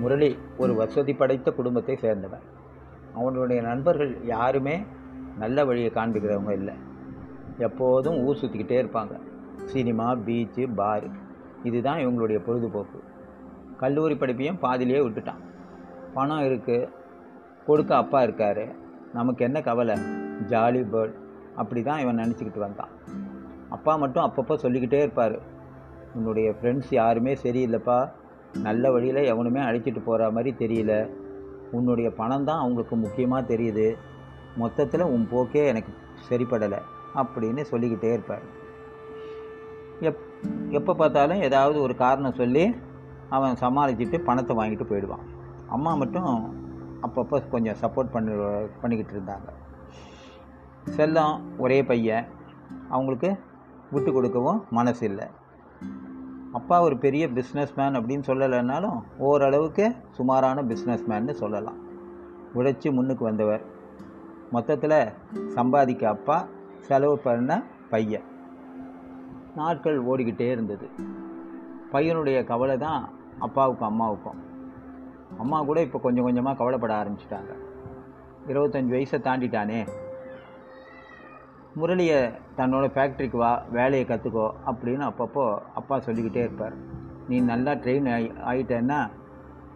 முரளி ஒரு வசதி படைத்த குடும்பத்தை சேர்ந்தவன் அவனுடைய நண்பர்கள் யாருமே நல்ல வழியை காண்பிக்கிறவங்க இல்லை. எப்போதும் ஊர் சுற்றிக்கிட்டே இருப்பாங்க. சினிமா பீச்சு பார் இதுதான் இவங்களுடைய பொழுதுபோக்கு. கல்லூரி படிப்பையும் பாதியிலேயே விட்டுட்டான். பணம் இருக்குது கொடுக்க அப்பா இருக்கார். நமக்கு என்ன கவலை? ஜாலி பேர்ட் அப்படி தான் இவன் நினச்சிக்கிட்டு வந்தான். அப்பா மட்டும் அப்பப்போ சொல்லிக்கிட்டே இருப்பார். உன்னுடைய ஃப்ரெண்ட்ஸ் யாருமே சரியில்லைப்பா. நல்ல வழியில் எவனுமே அழைச்சிட்டு போகிற மாதிரி தெரியல. உன்னுடைய பணம் தான் அவங்களுக்கு முக்கியமாக தெரியுது. மொத்தத்தில் உன் போக்கே எனக்கு சரிப்படலை அப்படின்னு சொல்லிக்கிட்டே இருப்பார். எப் எப்போ பார்த்தாலும் ஏதாவது ஒரு காரணம் சொல்லி அவன் சமாளிச்சுட்டு பணத்தை வாங்கிட்டு போயிடுவான். அம்மா மட்டும் அப்பப்போ கொஞ்சம் சப்போர்ட் பண்ணி பண்ணிக்கிட்டு இருந்தாங்க. செல்லம் ஒரே பையன். அவங்களுக்கு விட்டு கொடுக்கவும் மனசு இல்லை அப்பா ஒரு பெரிய பிஸ்னஸ்மேன் அப்படின்னு சொல்லலைன்னாலும் ஓரளவுக்கு சுமாரான பிஸ்னஸ்மேன்னு சொல்லலாம். உழைச்சி முன்னுக்கு வந்தவர். மொத்தத்தில் சம்பாதிக்க அப்பா செலவு பண்ண பையன். நாட்கள் ஓடிக்கிட்டே இருந்தது. பையனுடைய கவலை தான் அப்பாவுக்கும் அம்மாவுக்கும். அம்மா கூட இப்போ கொஞ்சம் கொஞ்சமாக கவலைப்பட ஆரம்பிச்சிட்டாங்க. இருபத்தஞ்சி வயசை தாண்டிட்டானே. முரளியை தன்னோட ஃபேக்ட்ரிக்கு வா வேலையை கற்றுக்கோ அப்படின்னு அப்பப்போ அப்பா சொல்லிக்கிட்டே இருப்பார். நீ நல்லா ட்ரெயின் ஆகி ஆகிட்டேன்னா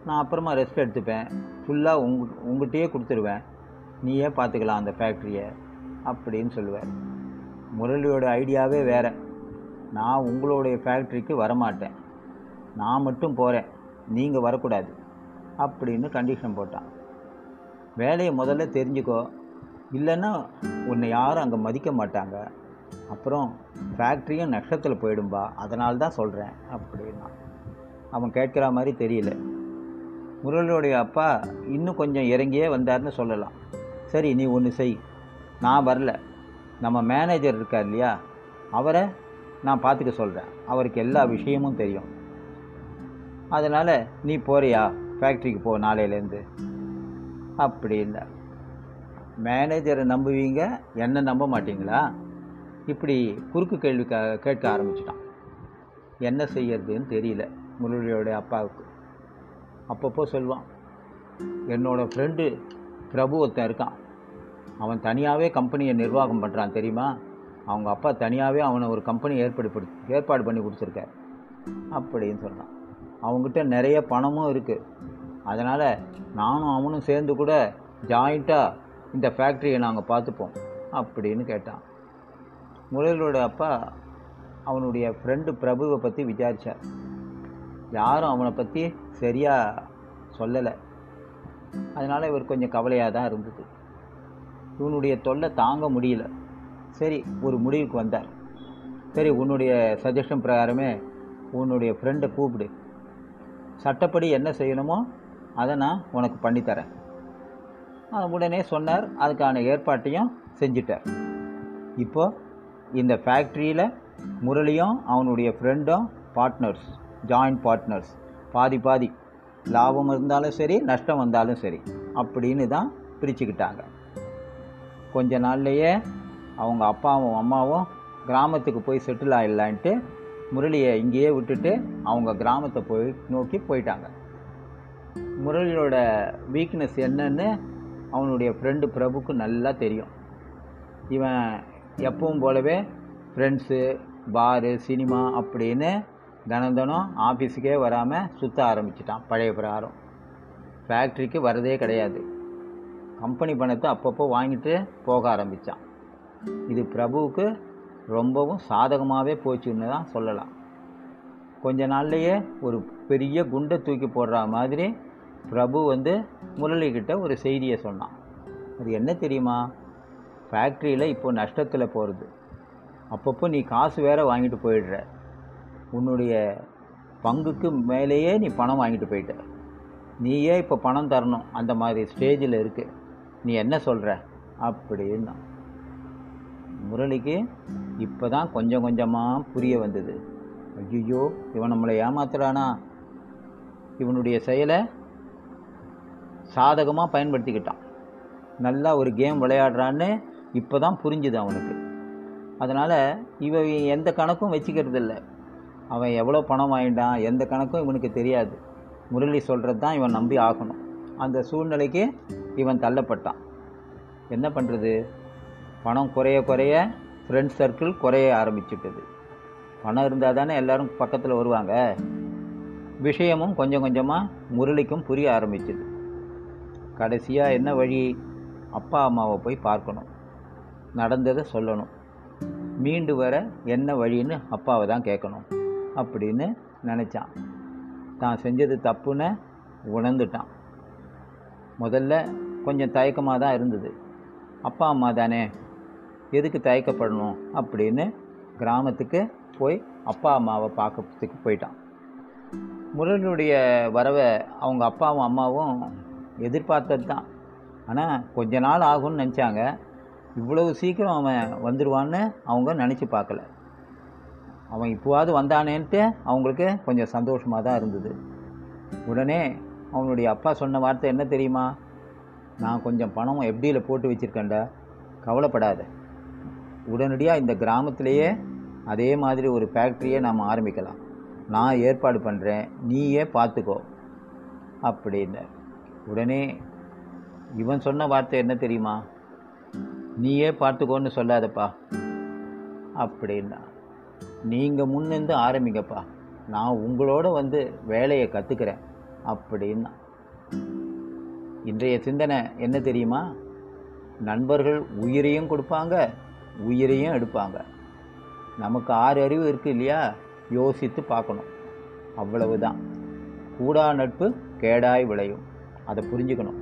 நான் அப்புறமா ரெஸ்ட் எடுத்துப்பேன். ஃபுல்லாக உங் உங்கள்கிட்டயே கொடுத்துருவேன். நீயே பார்த்துக்கலாம் அந்த ஃபேக்ட்ரியை அப்படின்னு சொல்லுவார். முரளியோட ஐடியாவே வேறு. நான் உங்களுடைய ஃபேக்ட்ரிக்கு வரமாட்டேன். நான் மட்டும் போகிறேன் நீங்கள் வரக்கூடாது. அப்படின்னு கண்டிஷன் போட்டான். வேலையை முதல்ல தெரிஞ்சுக்கோ. இல்லைன்னா உன்னை யாரும் அங்கே மதிக்க மாட்டாங்க. அப்புறம் ஃபேக்ட்ரியும் நஷ்டத்தில் போயிடும்பா. அதனால தான் சொல்கிறேன் அப்படின்னா. அவன் கேட்குற மாதிரி தெரியல. முரளியோடைய அப்பா இன்னும் கொஞ்சம் இறங்கியே வந்தார்னு சொல்லலாம். சரி நீ ஒன்று செய். நான் வரல. நம்ம மேனேஜர் இருக்கார் இல்லையா? அவரை நான் பார்த்துக்க சொல்கிறேன் அவருக்கு எல்லா விஷயமும் தெரியும். அதனால் நீ போறியா? ஃபேக்ட்ரிக்கு போ நாளையிலேருந்து. அப்படின்னா மேனேஜரை நம்புவீங்க என்ன நம்ப மாட்டீங்களா? இப்படி குறுக்கு கேள்வி க கேட்க ஆரம்பிச்சிட்டான். என்ன செய்யறதுன்னு தெரியல முரளியோடைய அப்பாவுக்கு. அப்பப்போ சொல்லுவான் என்னோடய ஃப்ரெண்டு பிரபு ஒருத்தன் இருக்கான். அவன் தனியாகவே கம்பெனியை நிர்வாகம் பண்ணுறான் தெரியுமா? அவங்க அப்பா தனியாகவே அவனை ஒரு கம்பெனி ஏற்படுத்தி ஏற்பாடு பண்ணி கொடுத்துருக்கார். அப்படின்னு சொன்னான் அவங்ககிட்ட நிறைய பணமும் இருக்குது அதனால் நானும் அவனும் சேர்ந்து கூட ஜாயிண்ட்டாக இந்த ஃபேக்ட்ரியை நாங்கள் பார்த்துப்போம் அப்படின்னு கேட்டான். முரளியோட அப்பா அவனுடைய ஃப்ரெண்டு பிரபுவை பற்றி விசாரித்தார் யாரும் அவனை பற்றி சரியாக சொல்லலை. அதனால் இவர் கொஞ்சம் கவலையாக தான் இருந்தது. இவனுடைய தொல்லை தாங்க முடியல. சரி ஒரு முடிவுக்கு வந்தார். சரி உன்னுடைய சஜஷன் பிரகாரமே உன்னுடைய ஃப்ரெண்டை கூப்பிடு. சட்டப்படி என்ன செய்யணுமோ அதை நான் உனக்கு பண்ணித்தரேன். உடனே சொன்னார். அதுக்கான ஏற்பாட்டையும் செஞ்சிட்டார். இப்போ இந்த ஃபேக்ட்ரியில் முரளியும் அவனுடைய ஃப்ரெண்டும் பார்ட்னர்ஸ் ஜாயிண்ட் பார்ட்னர்ஸ் பாதி பாதி லாபம் இருந்தாலும் சரி நஷ்டம் வந்தாலும் சரி அப்படின்னு தான் பிரிச்சுக்கிட்டாங்க. கொஞ்ச நாள்லையே அவங்க அப்பாவும் அம்மாவும் கிராமத்துக்கு போய் செட்டில் ஆகிடலான்ட்டு முரளியை இங்கேயே விட்டுட்டு அவங்க கிராமத்தை போய் நோக்கி போயிட்டாங்க. முரளியோட வீக்னஸ் என்னன்னு அவனுடைய ஃப்ரெண்டு பிரபுக்கு நல்லா தெரியும். இவன் எப்பவும் போலவே ஃப்ரெண்ட்ஸு பாரு சினிமா அப்படின்னு தினம் தினம் ஆஃபீஸுக்கே வராமல் சுற்ற ஆரம்பிச்சிட்டான் பழைய பிரகாரம். ஃபேக்ட்ரிக்கு வரதே கிடையாது. கம்பெனி பணத்தை அப்பப்போ வாங்கிட்டு போக ஆரம்பித்தான் இது பிரபுவுக்கு ரொம்பவும் சாதகமாகவே போச்சுன்னு தான் சொல்லலாம். கொஞ்ச நாள்லையே ஒரு பெரிய குண்டை தூக்கி போடுற மாதிரி பிரபு வந்து முரளிக்கிட்ட ஒரு செய்தியை சொன்னான். அது என்ன தெரியுமா? ஃபேக்ட்ரியில் இப்போ நஷ்டத்தில் போகிறது அப்பப்போ நீ காசு வேற வாங்கிட்டு போயிடுற. உன்னுடைய பங்குக்கு மேலேயே நீ பணம் வாங்கிட்டு போயிட்ட. நீயே இப்போ பணம் தரணும். அந்த மாதிரி ஸ்டேஜில் இருக்கு. நீ என்ன சொல்கிற அப்படின்னா முரளிக்கு இப்போ தான் கொஞ்சம் கொஞ்சமாக புரிய வந்தது. ஐயோ இவன் நம்மளை ஏமாத்துறானா? இவனுடைய செயலை சாதகமாக பயன்படுத்திக்கிட்டான். நல்லா ஒரு கேம் விளையாடுறான்னு இப்போ தான் புரிஞ்சுது அவனுக்கு. அதனால் இவன் எந்த கணக்கும் வச்சுக்கிறது இல்லை. அவன் எவ்வளோ பணம் வாங்கிட்டான் எந்த கணக்கும் இவனுக்கு தெரியாது. முரளி சொல்கிறது தான் இவன் நம்பி ஆகணும். அந்த சூழ்நிலைக்கு இவன் தள்ளப்பட்டான். என்ன பண்ணுறது பணம் குறைய குறைய ஃப்ரெண்ட் சர்க்கிள் குறைய ஆரம்பிச்சுட்டது. பணம் இருந்தால் தானே எல்லோரும் பக்கத்தில் வருவாங்க. விஷயமும் கொஞ்சம் கொஞ்சமாக முரளிக்கும் புரிய ஆரம்பிச்சுது. கடைசியாக என்ன வழி? அப்பா அம்மாவை போய் பார்க்கணும். நடந்ததை சொல்லணும். மீண்டு வர என்ன வழின்னு அப்பாவை தான் கேட்கணும் அப்படின்னு நினச்சான். தான் செஞ்சது தப்புன்னு உணர்ந்துட்டான். முதல்ல கொஞ்சம் தயக்கமாக தான் இருந்தது. அப்பா அம்மா தானே எதுக்கு தயக்கப்படணும் அப்படின்னு கிராமத்துக்கு போய் அப்பா அம்மாவை பார்க்கறதுக்கு போயிட்டான். முரளியுடைய வரவை அவங்க அப்பாவும் அம்மாவும் எதிர்பார்த்தது தான் ஆனால் கொஞ்ச நாள் ஆகும்னு நினச்சாங்க. இவ்வளவு சீக்கிரம் அவன் வந்துடுவான்னு அவங்க நினச்சி பார்க்கல. அவன் இப்போவாவது வந்தானேன்ட்டு அவங்களுக்கு கொஞ்சம் சந்தோஷமாக தான் இருந்தது. உடனே அவனுடைய அப்பா சொன்ன வார்த்தை என்ன தெரியுமா? நான் கொஞ்சம் பணம் எப்படியில் போட்டு வச்சுருக்கேன்டா? கவலைப்படாத. உடனடியாக இந்த கிராமத்திலேயே அதே மாதிரி ஒரு ஃபேக்ட்ரியை நாம் ஆரம்பிக்கலாம். நான் ஏற்பாடு பண்ணுறேன் நீயே பார்த்துக்கோ. அப்படின்னு உடனே இவன் சொன்ன வார்த்தை என்ன தெரியுமா? நீயே பார்த்துக்கோன்னு சொல்லாதப்பா. அப்படின்னா நீங்கள் முன்னிருந்து ஆரம்பிங்கப்பா. நான் உங்களோட வந்து வேலையை கற்றுக்கிறேன் அப்படின்னா இன்றைய சிந்தனை என்ன தெரியுமா? நண்பர்கள் உயிரையும் கொடுப்பாங்க உயிரையும் எடுப்பாங்க. நமக்கு ஆறு அறிவு இருக்குது இல்லையா? யோசித்து பார்க்கணும். அவ்வளவுதான். கூடா நட்பு கேடாய் விளையும். அதை புரிஞ்சுக்கணும்.